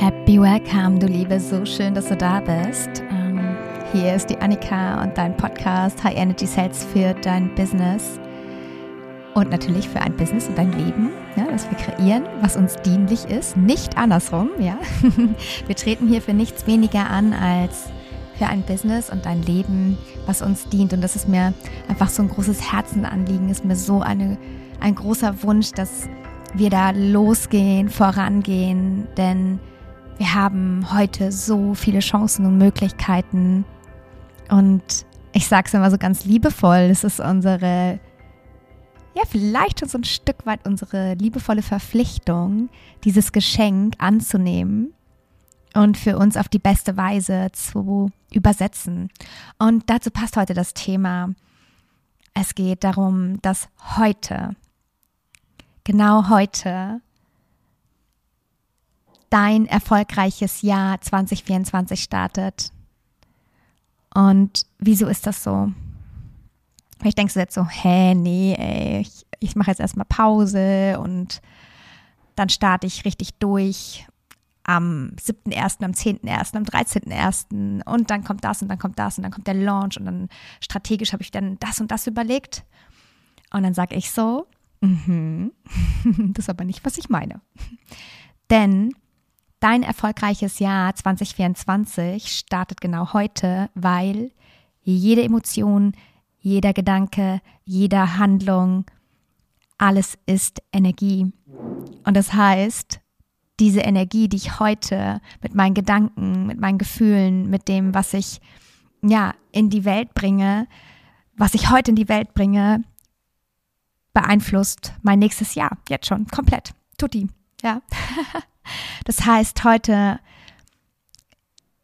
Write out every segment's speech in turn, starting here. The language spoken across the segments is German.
Happy Welcome, du Liebe, so schön, dass du da bist. Ähm, hier ist die Annika und dein Podcast High Energy Sales für dein Business und natürlich für ein Business und dein Leben, ja, das wir kreieren, was uns dienlich ist, nicht andersrum. Ja, wir treten hier für nichts weniger an als für ein Business und dein Leben, was uns dient. Und das ist mir einfach so ein großes Herzensanliegen, ist mir so eine, ein großer Wunsch, dass wir da losgehen, vorangehen, denn wir haben heute so viele Chancen und Möglichkeiten. Und ich sage es immer so ganz liebevoll, es ist unsere, ja, vielleicht schon so ein Stück weit unsere liebevolle Verpflichtung, dieses Geschenk anzunehmen und für uns auf die beste Weise zu übersetzen. Und dazu passt heute das Thema. Es geht darum, dass heute, genau heute, dein erfolgreiches Jahr 2024 startet. Und wieso ist das so? Vielleicht denkst du jetzt so, hä, nee, ey, ich, ich mache jetzt erstmal Pause und dann starte ich richtig durch am 7.1., am 10.1., am 13.1. und dann kommt das und dann kommt das und dann kommt der Launch und dann strategisch habe ich dann das und das überlegt. Und dann sage ich so, mm das ist aber nicht, was ich meine. Denn Dein erfolgreiches Jahr 2024 startet genau heute, weil jede Emotion, jeder Gedanke, jede Handlung, alles ist Energie. Und das heißt, diese Energie, die ich heute mit meinen Gedanken, mit meinen Gefühlen, mit dem, was ich ja in die Welt bringe, was ich heute in die Welt bringe, beeinflusst mein nächstes Jahr jetzt schon komplett. Tutti, ja. Das heißt, heute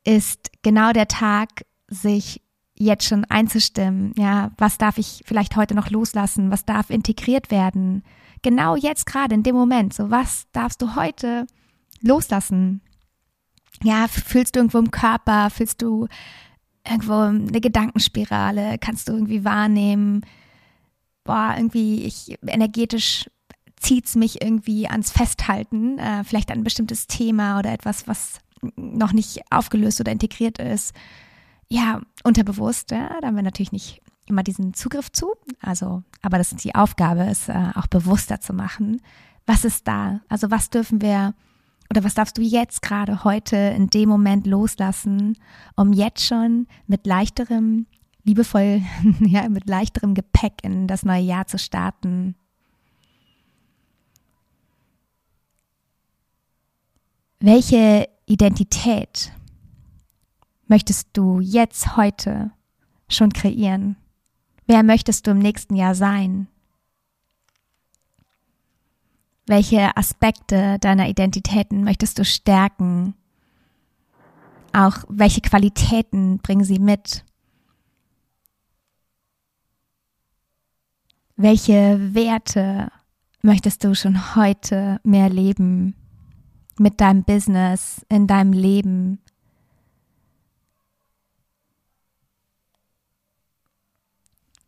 ist genau der Tag, sich jetzt schon einzustimmen. Ja, was darf ich vielleicht heute noch loslassen? Was darf integriert werden? Genau jetzt gerade in dem Moment. So, was darfst du heute loslassen? Ja, fühlst du irgendwo im Körper? Fühlst du irgendwo eine Gedankenspirale? Kannst du irgendwie wahrnehmen? Boah, irgendwie ich energetisch zieht es mich irgendwie ans Festhalten, äh, vielleicht an ein bestimmtes Thema oder etwas, was noch nicht aufgelöst oder integriert ist. Ja, unterbewusst, ja, da haben wir natürlich nicht immer diesen Zugriff zu. Also, aber das ist die Aufgabe, es äh, auch bewusster zu machen. Was ist da? Also, was dürfen wir oder was darfst du jetzt gerade heute in dem Moment loslassen, um jetzt schon mit leichterem, liebevoll, ja, mit leichterem Gepäck in das neue Jahr zu starten? Welche Identität möchtest du jetzt heute schon kreieren? Wer möchtest du im nächsten Jahr sein? Welche Aspekte deiner Identitäten möchtest du stärken? Auch welche Qualitäten bringen sie mit? Welche Werte möchtest du schon heute mehr leben? Mit deinem Business, in deinem Leben.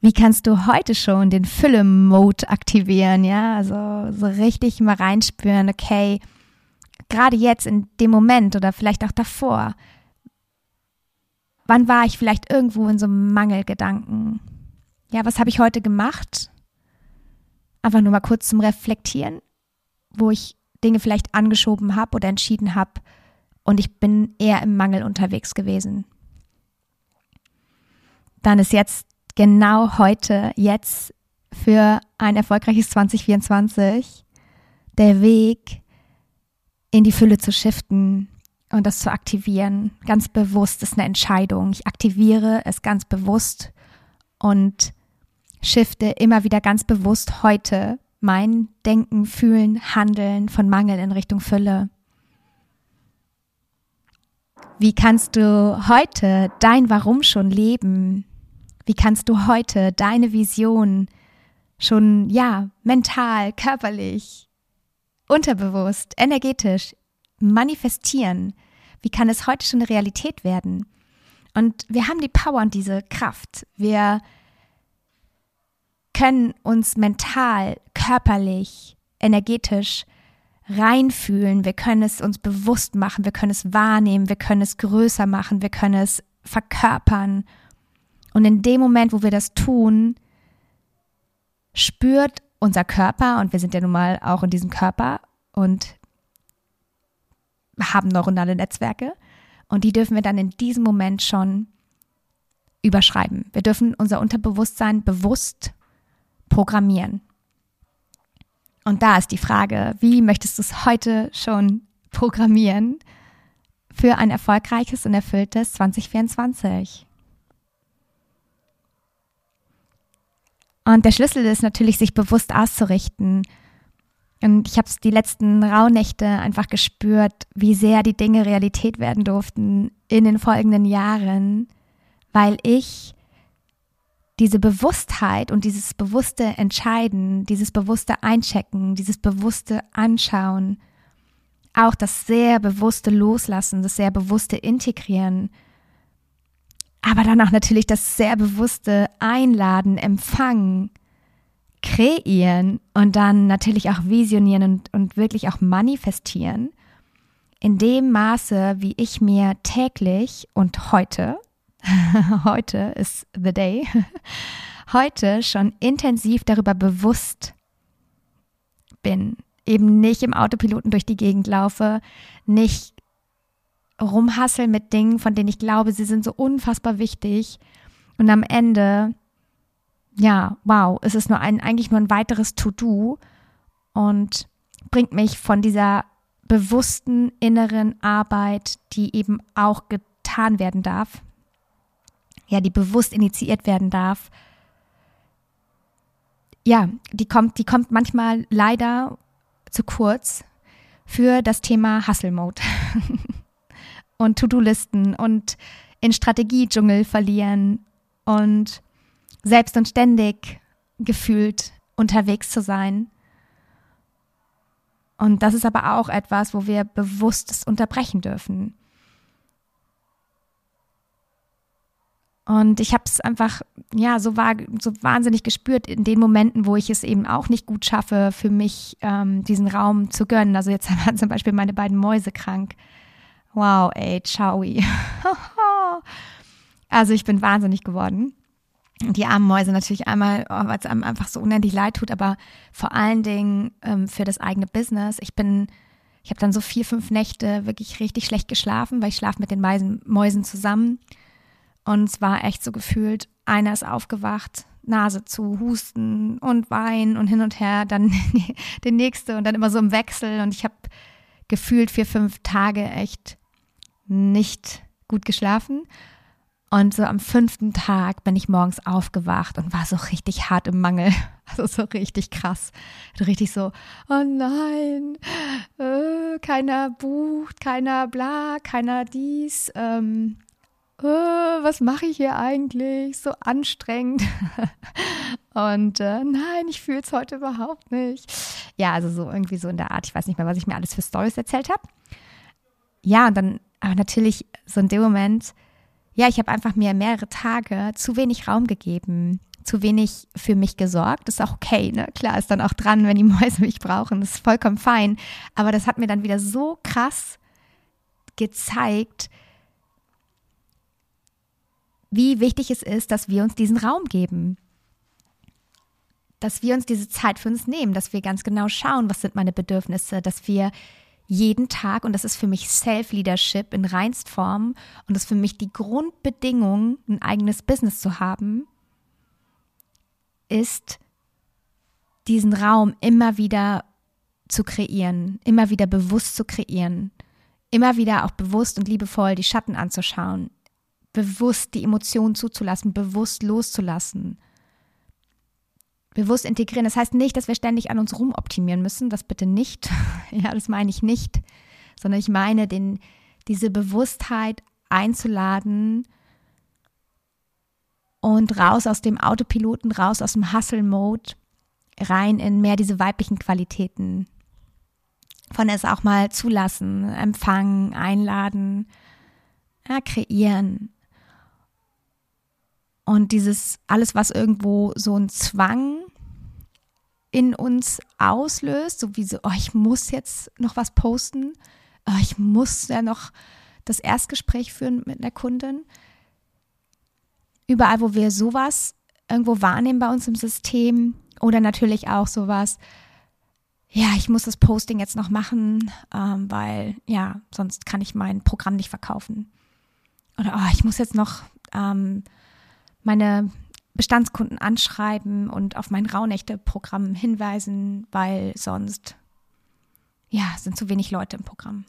Wie kannst du heute schon den Fülle-Mode aktivieren? Ja, also so richtig mal reinspüren, okay, gerade jetzt in dem Moment oder vielleicht auch davor, wann war ich vielleicht irgendwo in so einem Mangelgedanken? Ja, was habe ich heute gemacht? Einfach nur mal kurz zum Reflektieren, wo ich Dinge vielleicht angeschoben habe oder entschieden habe und ich bin eher im Mangel unterwegs gewesen. Dann ist jetzt genau heute, jetzt für ein erfolgreiches 2024 der Weg in die Fülle zu shiften und das zu aktivieren. Ganz bewusst ist eine Entscheidung. Ich aktiviere es ganz bewusst und shifte immer wieder ganz bewusst heute mein Denken, Fühlen, Handeln von Mangel in Richtung Fülle. Wie kannst du heute dein Warum schon leben? Wie kannst du heute deine Vision schon, ja, mental, körperlich, unterbewusst, energetisch manifestieren? Wie kann es heute schon eine Realität werden? Und wir haben die Power und diese Kraft. Wir können uns mental, körperlich, energetisch reinfühlen, wir können es uns bewusst machen, wir können es wahrnehmen, wir können es größer machen, wir können es verkörpern. Und in dem Moment, wo wir das tun, spürt unser Körper, und wir sind ja nun mal auch in diesem Körper und haben neuronale Netzwerke, und die dürfen wir dann in diesem Moment schon überschreiben. Wir dürfen unser Unterbewusstsein bewusst programmieren. Und da ist die Frage, wie möchtest du es heute schon programmieren für ein erfolgreiches und erfülltes 2024? Und der Schlüssel ist natürlich, sich bewusst auszurichten. Und ich habe es die letzten Rauhnächte einfach gespürt, wie sehr die Dinge Realität werden durften in den folgenden Jahren, weil ich diese Bewusstheit und dieses bewusste Entscheiden, dieses bewusste Einchecken, dieses bewusste Anschauen, auch das sehr bewusste Loslassen, das sehr bewusste Integrieren, aber dann auch natürlich das sehr bewusste Einladen, Empfangen, Kreieren und dann natürlich auch visionieren und, und wirklich auch manifestieren, in dem Maße, wie ich mir täglich und heute heute ist the day, heute schon intensiv darüber bewusst bin, eben nicht im Autopiloten durch die Gegend laufe, nicht rumhassel mit Dingen, von denen ich glaube, sie sind so unfassbar wichtig. Und am Ende, ja, wow, es ist nur ein, eigentlich nur ein weiteres To-Do und bringt mich von dieser bewussten inneren Arbeit, die eben auch getan werden darf, ja, die bewusst initiiert werden darf, ja, die kommt, die kommt manchmal leider zu kurz für das Thema Hustle Mode und To-Do-Listen und in Strategiedschungel verlieren und selbst und ständig gefühlt unterwegs zu sein. Und das ist aber auch etwas, wo wir bewusst unterbrechen dürfen. Und ich habe es einfach, ja, so, war, so wahnsinnig gespürt in den Momenten, wo ich es eben auch nicht gut schaffe, für mich ähm, diesen Raum zu gönnen. Also jetzt waren zum Beispiel meine beiden Mäuse krank. Wow, ey, ciao. also ich bin wahnsinnig geworden. Die armen Mäuse natürlich einmal, oh, weil es einem einfach so unendlich leid tut, aber vor allen Dingen ähm, für das eigene Business. Ich bin, ich habe dann so vier, fünf Nächte wirklich richtig schlecht geschlafen, weil ich schlafe mit den Mäusen, Mäusen zusammen. Und es war echt so gefühlt, einer ist aufgewacht, Nase zu, Husten und Wein und hin und her, dann der nächste und dann immer so im Wechsel. Und ich habe gefühlt vier, fünf Tage echt nicht gut geschlafen. Und so am fünften Tag bin ich morgens aufgewacht und war so richtig hart im Mangel. Also so richtig krass. Richtig so, oh nein, äh, keiner bucht, keiner bla, keiner dies. Ähm, äh, was mache ich hier eigentlich? So anstrengend. Und äh, nein, ich fühle es heute überhaupt nicht. Ja, also so irgendwie so in der Art. Ich weiß nicht mehr, was ich mir alles für Stories erzählt habe. Ja, und dann, aber natürlich so in dem Moment, ja, ich habe einfach mir mehrere Tage zu wenig Raum gegeben, zu wenig für mich gesorgt. Ist auch okay, ne? Klar ist dann auch dran, wenn die Mäuse mich brauchen. Ist vollkommen fein. Aber das hat mir dann wieder so krass gezeigt, wie wichtig es ist, dass wir uns diesen Raum geben. Dass wir uns diese Zeit für uns nehmen, dass wir ganz genau schauen, was sind meine Bedürfnisse, dass wir jeden Tag, und das ist für mich Self-Leadership in reinst Form, und das ist für mich die Grundbedingung, ein eigenes Business zu haben, ist, diesen Raum immer wieder zu kreieren, immer wieder bewusst zu kreieren, immer wieder auch bewusst und liebevoll die Schatten anzuschauen, bewusst die Emotionen zuzulassen, bewusst loszulassen, bewusst integrieren. Das heißt nicht, dass wir ständig an uns rumoptimieren müssen, das bitte nicht. ja, das meine ich nicht, sondern ich meine, den, diese Bewusstheit einzuladen und raus aus dem Autopiloten, raus aus dem Hustle-Mode, rein in mehr diese weiblichen Qualitäten. Von es auch mal zulassen, empfangen, einladen, ja, kreieren, und dieses alles, was irgendwo so ein Zwang in uns auslöst, so wie so, oh, ich muss jetzt noch was posten, oh, ich muss ja noch das Erstgespräch führen mit einer Kundin. Überall, wo wir sowas irgendwo wahrnehmen bei uns im System oder natürlich auch sowas, ja, ich muss das Posting jetzt noch machen, ähm, weil ja, sonst kann ich mein Programm nicht verkaufen. Oder oh, ich muss jetzt noch ähm, meine Bestandskunden anschreiben und auf mein Rauhnächte-Programm hinweisen, weil sonst ja, sind zu wenig Leute im Programm.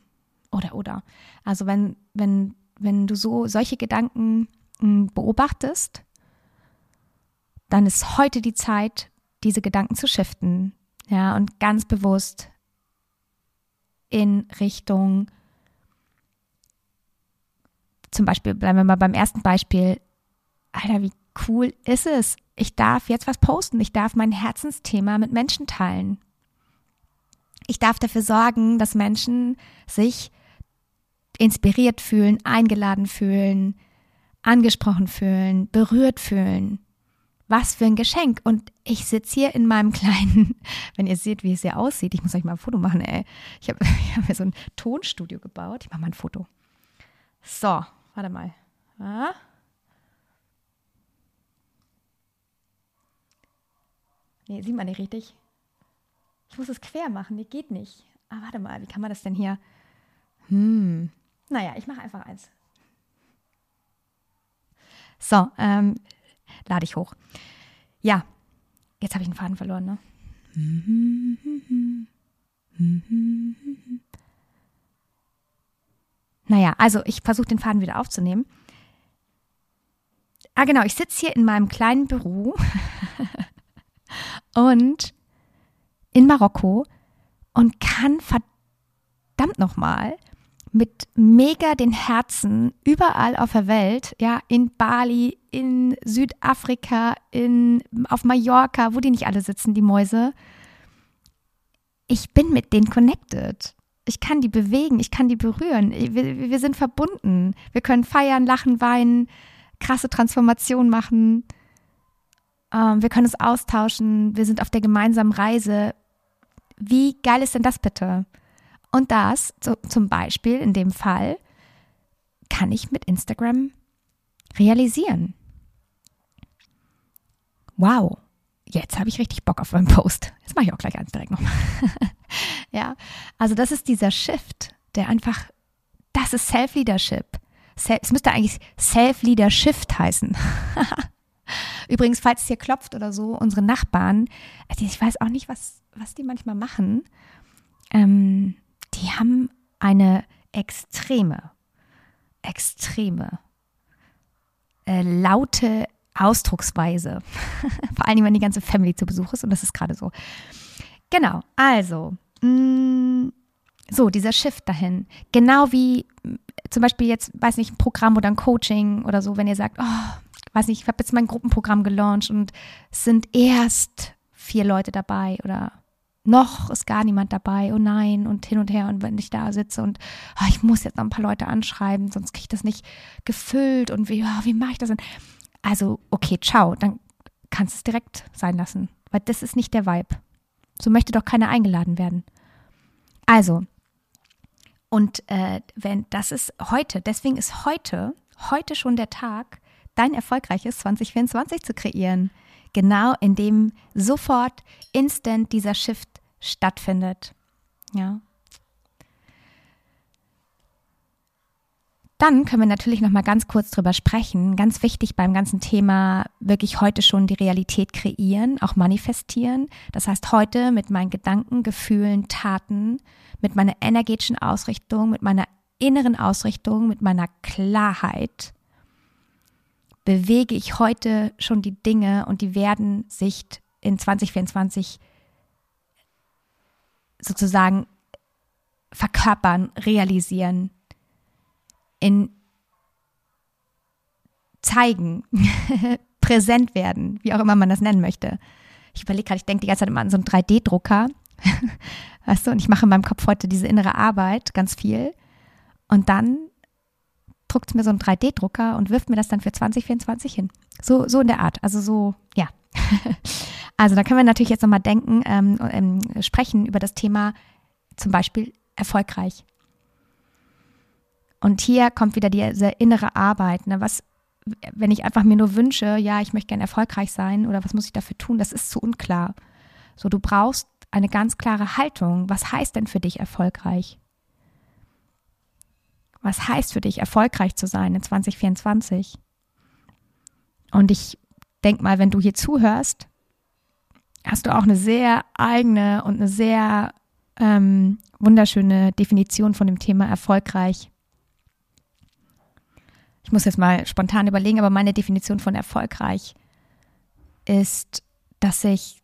Oder oder. Also wenn, wenn, wenn du so solche Gedanken hm, beobachtest, dann ist heute die Zeit, diese Gedanken zu shiften. Ja, und ganz bewusst in Richtung, zum Beispiel, bleiben wir mal beim ersten Beispiel, Alter, wie cool ist es? Ich darf jetzt was posten. Ich darf mein Herzensthema mit Menschen teilen. Ich darf dafür sorgen, dass Menschen sich inspiriert fühlen, eingeladen fühlen, angesprochen fühlen, berührt fühlen. Was für ein Geschenk. Und ich sitze hier in meinem kleinen, wenn ihr seht, wie es hier aussieht, ich muss euch mal ein Foto machen, ey. Ich habe hab mir so ein Tonstudio gebaut. Ich mache mal ein Foto. So, warte mal. Ah. Nee, sieht man nicht richtig. Ich muss es quer machen, nee, geht nicht. Ah, warte mal, wie kann man das denn hier? Hm. Naja, ich mache einfach eins. So, ähm, lade ich hoch. Ja, jetzt habe ich den Faden verloren, ne? Naja, also ich versuche den Faden wieder aufzunehmen. Ah, genau, ich sitze hier in meinem kleinen Büro und in Marokko und kann verdammt nochmal mit mega den Herzen überall auf der Welt, ja, in Bali, in Südafrika, in, auf Mallorca, wo die nicht alle sitzen, die Mäuse. Ich bin mit denen connected. Ich kann die bewegen, ich kann die berühren. Wir, wir sind verbunden. Wir können feiern, lachen, weinen, krasse Transformation machen. Ähm, wir können uns austauschen. Wir sind auf der gemeinsamen Reise. Wie geil ist denn das bitte? Und das so, zum Beispiel in dem Fall kann ich mit Instagram realisieren. Wow, jetzt habe ich richtig Bock auf meinen Post. Jetzt mache ich auch gleich eins direkt nochmal. ja, also das ist dieser Shift, der einfach, das ist Self-Leadership. Es müsste eigentlich Self-Leadership heißen. Übrigens, falls es hier klopft oder so, unsere Nachbarn, also ich weiß auch nicht, was, was die manchmal machen. Ähm, die haben eine extreme, extreme, äh, laute Ausdrucksweise. Vor allem, wenn die ganze Family zu Besuch ist und das ist gerade so. Genau, also, mh, mm, so, dieser Shift dahin. Genau wie mm, zum Beispiel jetzt, weiß nicht, ein Programm oder ein Coaching oder so, wenn ihr sagt, oh, weiß nicht, ich habe jetzt mein Gruppenprogramm gelauncht und es sind erst vier Leute dabei oder noch ist gar niemand dabei, oh nein, und hin und her. Und wenn ich da sitze und oh, ich muss jetzt noch ein paar Leute anschreiben, sonst kriege ich das nicht gefüllt und wie, oh, wie mache ich das denn? Also, okay, ciao, dann kannst du es direkt sein lassen, weil das ist nicht der Vibe. So möchte doch keiner eingeladen werden. Also, und äh, wenn das ist heute, deswegen ist heute, heute schon der Tag, dein erfolgreiches 2024 zu kreieren genau in dem sofort instant dieser Shift stattfindet. Ja. Dann können wir natürlich noch mal ganz kurz drüber sprechen. Ganz wichtig beim ganzen Thema wirklich heute schon die Realität kreieren, auch manifestieren. Das heißt heute mit meinen Gedanken, Gefühlen, Taten, mit meiner energetischen Ausrichtung, mit meiner inneren Ausrichtung, mit meiner Klarheit bewege ich heute schon die Dinge und die werden sich in 2024 sozusagen verkörpern, realisieren, in zeigen, präsent werden, wie auch immer man das nennen möchte. Ich überlege gerade, ich denke die ganze Zeit immer an so einen 3D-Drucker. weißt du, und ich mache in meinem Kopf heute diese innere Arbeit ganz viel. Und dann druckt mir so einen 3D-Drucker und wirft mir das dann für 2024 hin. So, so in der Art. Also so, ja. Also da können wir natürlich jetzt nochmal denken, ähm, ähm, sprechen über das Thema zum Beispiel erfolgreich. Und hier kommt wieder diese innere Arbeit. Ne? Was, wenn ich einfach mir nur wünsche, ja, ich möchte gerne erfolgreich sein oder was muss ich dafür tun, das ist zu unklar. So, du brauchst eine ganz klare Haltung. Was heißt denn für dich erfolgreich? Was heißt für dich erfolgreich zu sein in 2024? Und ich denke mal, wenn du hier zuhörst, hast du auch eine sehr eigene und eine sehr ähm, wunderschöne Definition von dem Thema erfolgreich. Ich muss jetzt mal spontan überlegen, aber meine Definition von erfolgreich ist, dass ich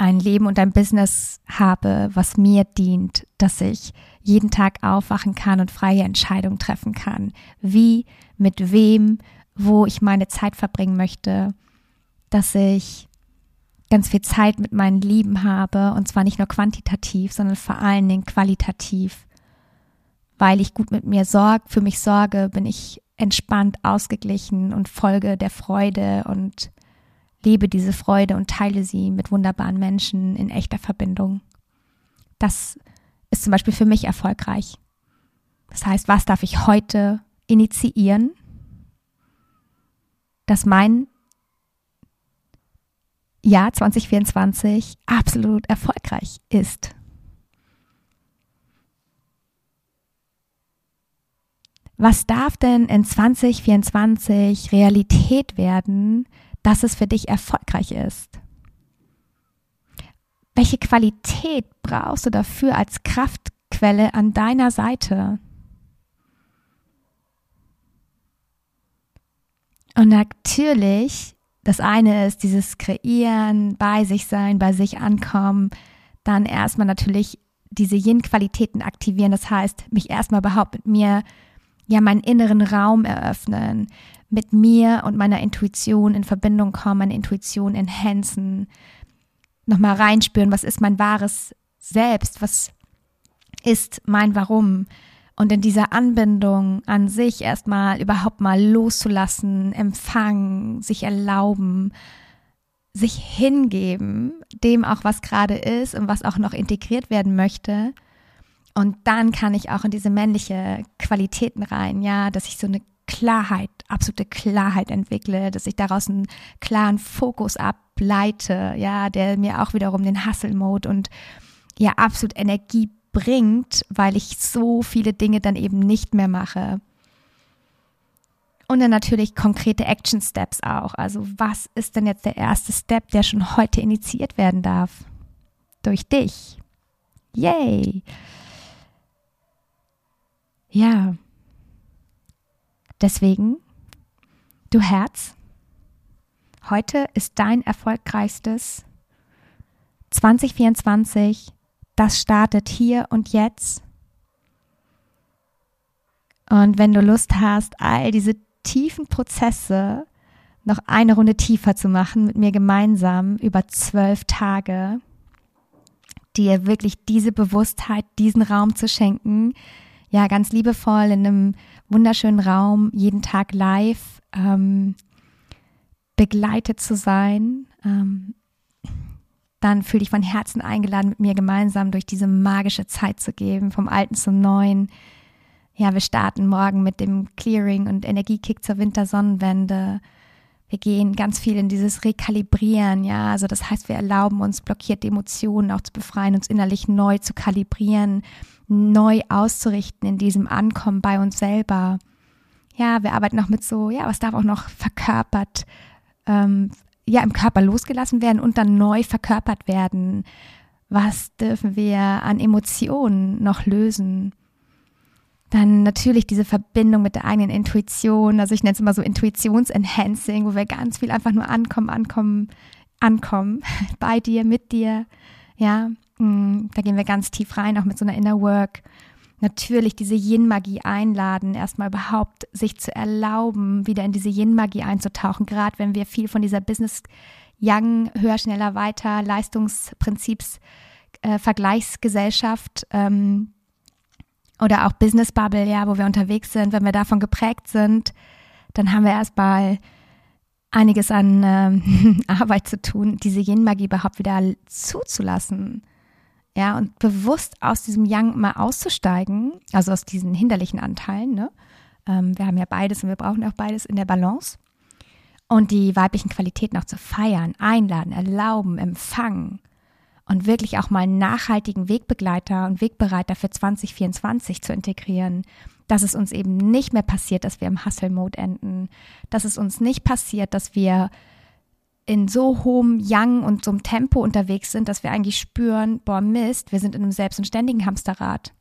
ein Leben und ein Business habe, was mir dient, dass ich jeden Tag aufwachen kann und freie Entscheidungen treffen kann. Wie, mit wem, wo ich meine Zeit verbringen möchte, dass ich ganz viel Zeit mit meinen Lieben habe und zwar nicht nur quantitativ, sondern vor allen Dingen qualitativ. Weil ich gut mit mir sorge, für mich sorge, bin ich entspannt, ausgeglichen und folge der Freude und lebe diese Freude und teile sie mit wunderbaren Menschen in echter Verbindung. Das ist zum Beispiel für mich erfolgreich. Das heißt, was darf ich heute initiieren, dass mein Jahr 2024 absolut erfolgreich ist. Was darf denn in 2024 Realität werden, dass es für dich erfolgreich ist? Welche Qualität brauchst du dafür als Kraftquelle an deiner Seite? Und natürlich das eine ist dieses Kreieren, bei sich sein, bei sich ankommen, dann erstmal natürlich diese Yin-Qualitäten aktivieren. Das heißt, mich erstmal überhaupt mit mir, ja, meinen inneren Raum eröffnen, mit mir und meiner Intuition in Verbindung kommen, meine Intuition enhancen, nochmal reinspüren, was ist mein wahres Selbst, was ist mein Warum, und in dieser Anbindung an sich erstmal überhaupt mal loszulassen, empfangen, sich erlauben, sich hingeben, dem auch was gerade ist und was auch noch integriert werden möchte. Und dann kann ich auch in diese männliche Qualitäten rein, ja, dass ich so eine Klarheit, absolute Klarheit entwickle, dass ich daraus einen klaren Fokus ableite, ja, der mir auch wiederum den Hustle-Mode und ja, absolut Energie bringt, weil ich so viele Dinge dann eben nicht mehr mache. Und dann natürlich konkrete Action Steps auch. Also was ist denn jetzt der erste Step, der schon heute initiiert werden darf? Durch dich. Yay! Ja. Deswegen, du Herz, heute ist dein erfolgreichstes 2024 das startet hier und jetzt. Und wenn du Lust hast, all diese tiefen Prozesse noch eine Runde tiefer zu machen mit mir gemeinsam über zwölf Tage, dir wirklich diese Bewusstheit, diesen Raum zu schenken, ja, ganz liebevoll in einem wunderschönen Raum, jeden Tag live ähm, begleitet zu sein, ähm, dann fühl dich von Herzen eingeladen, mit mir gemeinsam durch diese magische Zeit zu gehen, vom Alten zum Neuen. Ja, wir starten morgen mit dem Clearing und Energiekick zur Wintersonnenwende. Wir gehen ganz viel in dieses Rekalibrieren, ja, also das heißt, wir erlauben uns blockierte Emotionen auch zu befreien, uns innerlich neu zu kalibrieren, neu auszurichten in diesem Ankommen bei uns selber. Ja, wir arbeiten noch mit so, ja, was darf auch noch verkörpert ähm, ja im Körper losgelassen werden und dann neu verkörpert werden. Was dürfen wir an Emotionen noch lösen? Dann natürlich diese Verbindung mit der eigenen Intuition. Also ich nenne es immer so Intuitions-Enhancing, wo wir ganz viel einfach nur ankommen, ankommen, ankommen. Bei dir, mit dir. Ja, da gehen wir ganz tief rein, auch mit so einer Inner Work natürlich diese Yin-Magie einladen, erstmal überhaupt sich zu erlauben, wieder in diese Yin-Magie einzutauchen, gerade wenn wir viel von dieser Business Young, höher, schneller, weiter, Leistungsprinzips, äh, Vergleichsgesellschaft ähm, oder auch Business Bubble, ja, wo wir unterwegs sind, wenn wir davon geprägt sind, dann haben wir erstmal einiges an äh, Arbeit zu tun, diese Yin-Magie überhaupt wieder zuzulassen. Ja, und bewusst aus diesem Yang mal auszusteigen, also aus diesen hinderlichen Anteilen. Ne? Ähm, wir haben ja beides und wir brauchen auch beides in der Balance. Und die weiblichen Qualitäten auch zu feiern, einladen, erlauben, empfangen und wirklich auch mal einen nachhaltigen Wegbegleiter und Wegbereiter für 2024 zu integrieren, dass es uns eben nicht mehr passiert, dass wir im Hustle-Mode enden, dass es uns nicht passiert, dass wir in so hohem Yang und so einem Tempo unterwegs sind, dass wir eigentlich spüren, boah Mist, wir sind in einem selbst und ständigen Hamsterrad.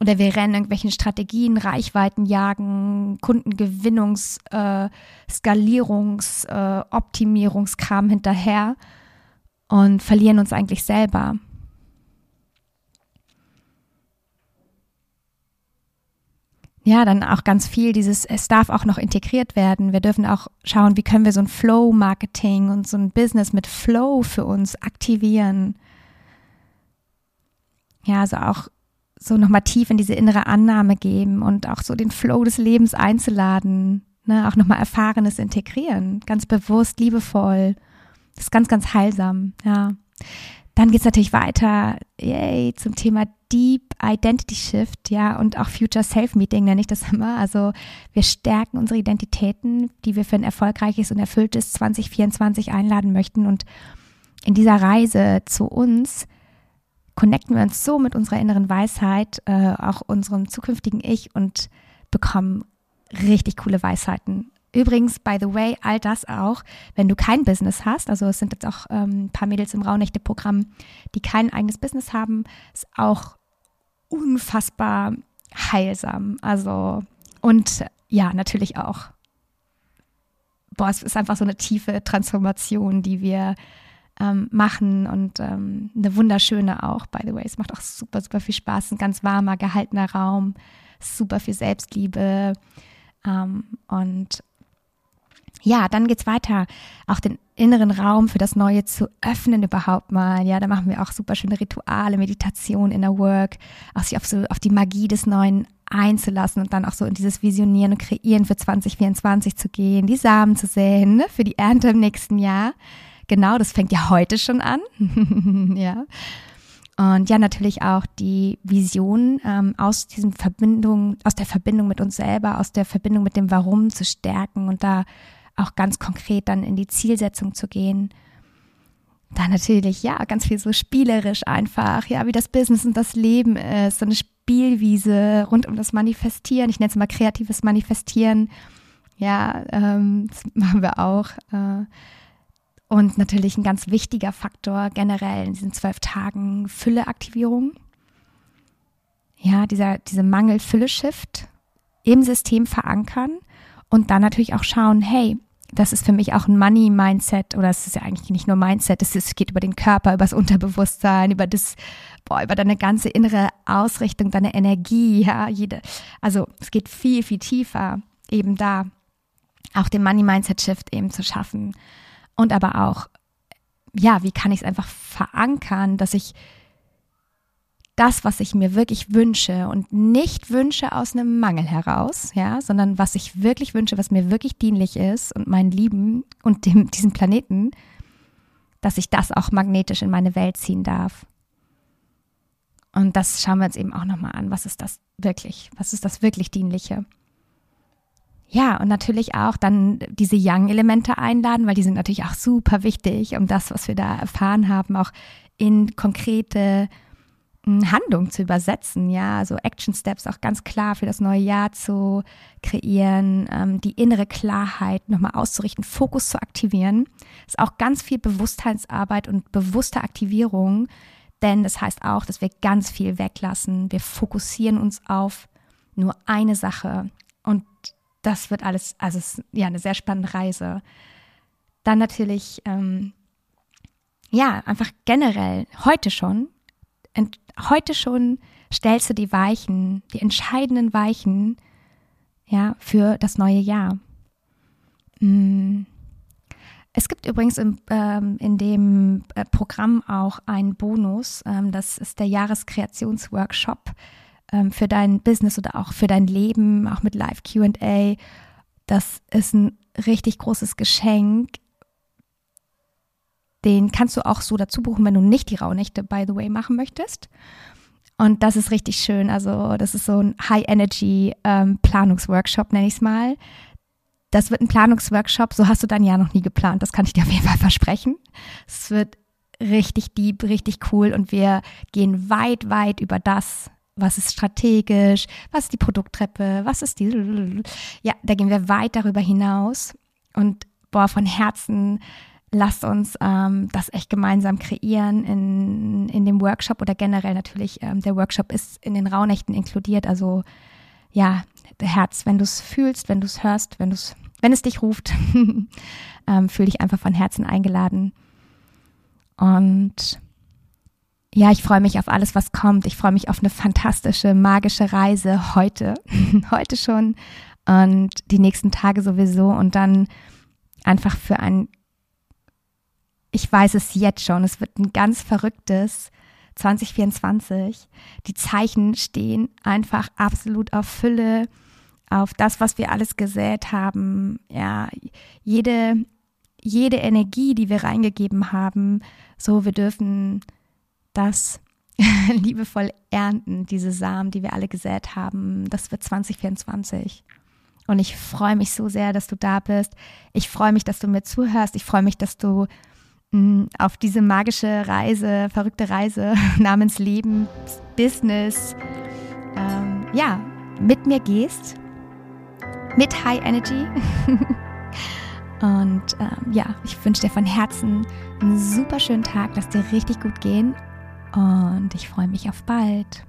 Oder wir rennen irgendwelchen Strategien, Reichweiten jagen, Kundengewinnungs-, äh, Skalierungs-, äh, Optimierungskram hinterher und verlieren uns eigentlich selber. Ja, dann auch ganz viel dieses, es darf auch noch integriert werden. Wir dürfen auch schauen, wie können wir so ein Flow-Marketing und so ein Business mit Flow für uns aktivieren. Ja, also auch so nochmal tief in diese innere Annahme geben und auch so den Flow des Lebens einzuladen. Ne, auch nochmal Erfahrenes integrieren, ganz bewusst, liebevoll. Das ist ganz, ganz heilsam, ja. Dann geht es natürlich weiter, yay, zum Thema Deep Identity Shift, ja, und auch Future Self Meeting nenne ich das immer. Also wir stärken unsere Identitäten, die wir für ein erfolgreiches und erfülltes 2024 einladen möchten. Und in dieser Reise zu uns connecten wir uns so mit unserer inneren Weisheit, äh, auch unserem zukünftigen Ich und bekommen richtig coole Weisheiten Übrigens, by the way, all das auch, wenn du kein Business hast, also es sind jetzt auch ähm, ein paar Mädels im Rauhnächte-Programm, die kein eigenes Business haben, ist auch unfassbar heilsam. Also, und ja, natürlich auch. Boah, es ist einfach so eine tiefe Transformation, die wir ähm, machen und ähm, eine wunderschöne auch, by the way. Es macht auch super, super viel Spaß. Ein ganz warmer, gehaltener Raum, super viel Selbstliebe. Ähm, und ja, dann geht's weiter, auch den inneren Raum für das Neue zu öffnen überhaupt mal. Ja, da machen wir auch super schöne Rituale, Meditation, Inner Work, auch sich auf so auf die Magie des Neuen einzulassen und dann auch so in dieses Visionieren und Kreieren für 2024 zu gehen, die Samen zu säen ne, für die Ernte im nächsten Jahr. Genau, das fängt ja heute schon an. ja. Und ja, natürlich auch die Vision ähm, aus diesem Verbindung, aus der Verbindung mit uns selber, aus der Verbindung mit dem Warum zu stärken und da auch ganz konkret dann in die Zielsetzung zu gehen. Dann natürlich, ja, ganz viel so spielerisch einfach, ja, wie das Business und das Leben ist, so eine Spielwiese rund um das Manifestieren. Ich nenne es mal kreatives Manifestieren. Ja, ähm, das machen wir auch. Äh, und natürlich ein ganz wichtiger Faktor generell in diesen zwölf Tagen Fülleaktivierung. Ja, dieser, diese Mangel-Fülle-Shift im System verankern und dann natürlich auch schauen, hey, das ist für mich auch ein Money-Mindset oder es ist ja eigentlich nicht nur Mindset, es, geht über den Körper, über das Unterbewusstsein, über das, boah, über deine ganze innere Ausrichtung, deine Energie, ja, jede, also es geht viel, viel tiefer eben da, auch den Money-Mindset-Shift eben zu schaffen. Und aber auch, ja, wie kann ich es einfach verankern, dass ich das, was ich mir wirklich wünsche und nicht wünsche aus einem Mangel heraus, ja, sondern was ich wirklich wünsche, was mir wirklich dienlich ist und meinen Lieben und dem, diesem Planeten, dass ich das auch magnetisch in meine Welt ziehen darf. Und das schauen wir uns eben auch nochmal an. Was ist das wirklich? Was ist das wirklich Dienliche? Ja, und natürlich auch dann diese Young-Elemente einladen, weil die sind natürlich auch super wichtig, um das, was wir da erfahren haben, auch in konkrete Handlung zu übersetzen, ja, also Action Steps auch ganz klar für das neue Jahr zu kreieren, ähm, die innere Klarheit nochmal auszurichten, Fokus zu aktivieren. Ist auch ganz viel Bewusstheitsarbeit und bewusste Aktivierung, denn das heißt auch, dass wir ganz viel weglassen. Wir fokussieren uns auf nur eine Sache und das wird alles, also ist ja eine sehr spannende Reise. Dann natürlich, ähm, ja, einfach generell heute schon heute schon stellst du die Weichen, die entscheidenden Weichen, ja, für das neue Jahr. Mm. Es gibt übrigens im, ähm, in dem äh, Programm auch einen Bonus. Ähm, das ist der Jahreskreationsworkshop ähm, für dein Business oder auch für dein Leben, auch mit Live QA. Das ist ein richtig großes Geschenk. Den kannst du auch so dazu buchen, wenn du nicht die Rauhnächte, by the way, machen möchtest. Und das ist richtig schön. Also, das ist so ein High-Energy-Planungsworkshop, ähm, nenne ich es mal. Das wird ein Planungsworkshop, so hast du dein Jahr noch nie geplant. Das kann ich dir auf jeden Fall versprechen. Es wird richtig deep, richtig cool und wir gehen weit, weit über das, was ist strategisch, was ist die Produkttreppe, was ist die. Ja, da gehen wir weit darüber hinaus. Und boah, von Herzen lasst uns ähm, das echt gemeinsam kreieren in, in dem Workshop oder generell natürlich. Ähm, der Workshop ist in den Rauhnächten inkludiert. Also ja, Herz, wenn du es fühlst, wenn du es hörst, wenn du es, wenn es dich ruft, ähm, fühl dich einfach von Herzen eingeladen. Und ja, ich freue mich auf alles, was kommt. Ich freue mich auf eine fantastische, magische Reise heute, heute schon und die nächsten Tage sowieso und dann einfach für ein, ich weiß es jetzt schon, es wird ein ganz verrücktes 2024. Die Zeichen stehen einfach absolut auf Fülle, auf das, was wir alles gesät haben. Ja, jede, jede Energie, die wir reingegeben haben, so wir dürfen das liebevoll ernten, diese Samen, die wir alle gesät haben. Das wird 2024. Und ich freue mich so sehr, dass du da bist. Ich freue mich, dass du mir zuhörst. Ich freue mich, dass du auf diese magische Reise, verrückte Reise namens Leben, Business, ähm, ja, mit mir gehst. Mit High Energy. Und ähm, ja, ich wünsche dir von Herzen einen super schönen Tag. Lass dir richtig gut gehen und ich freue mich auf bald.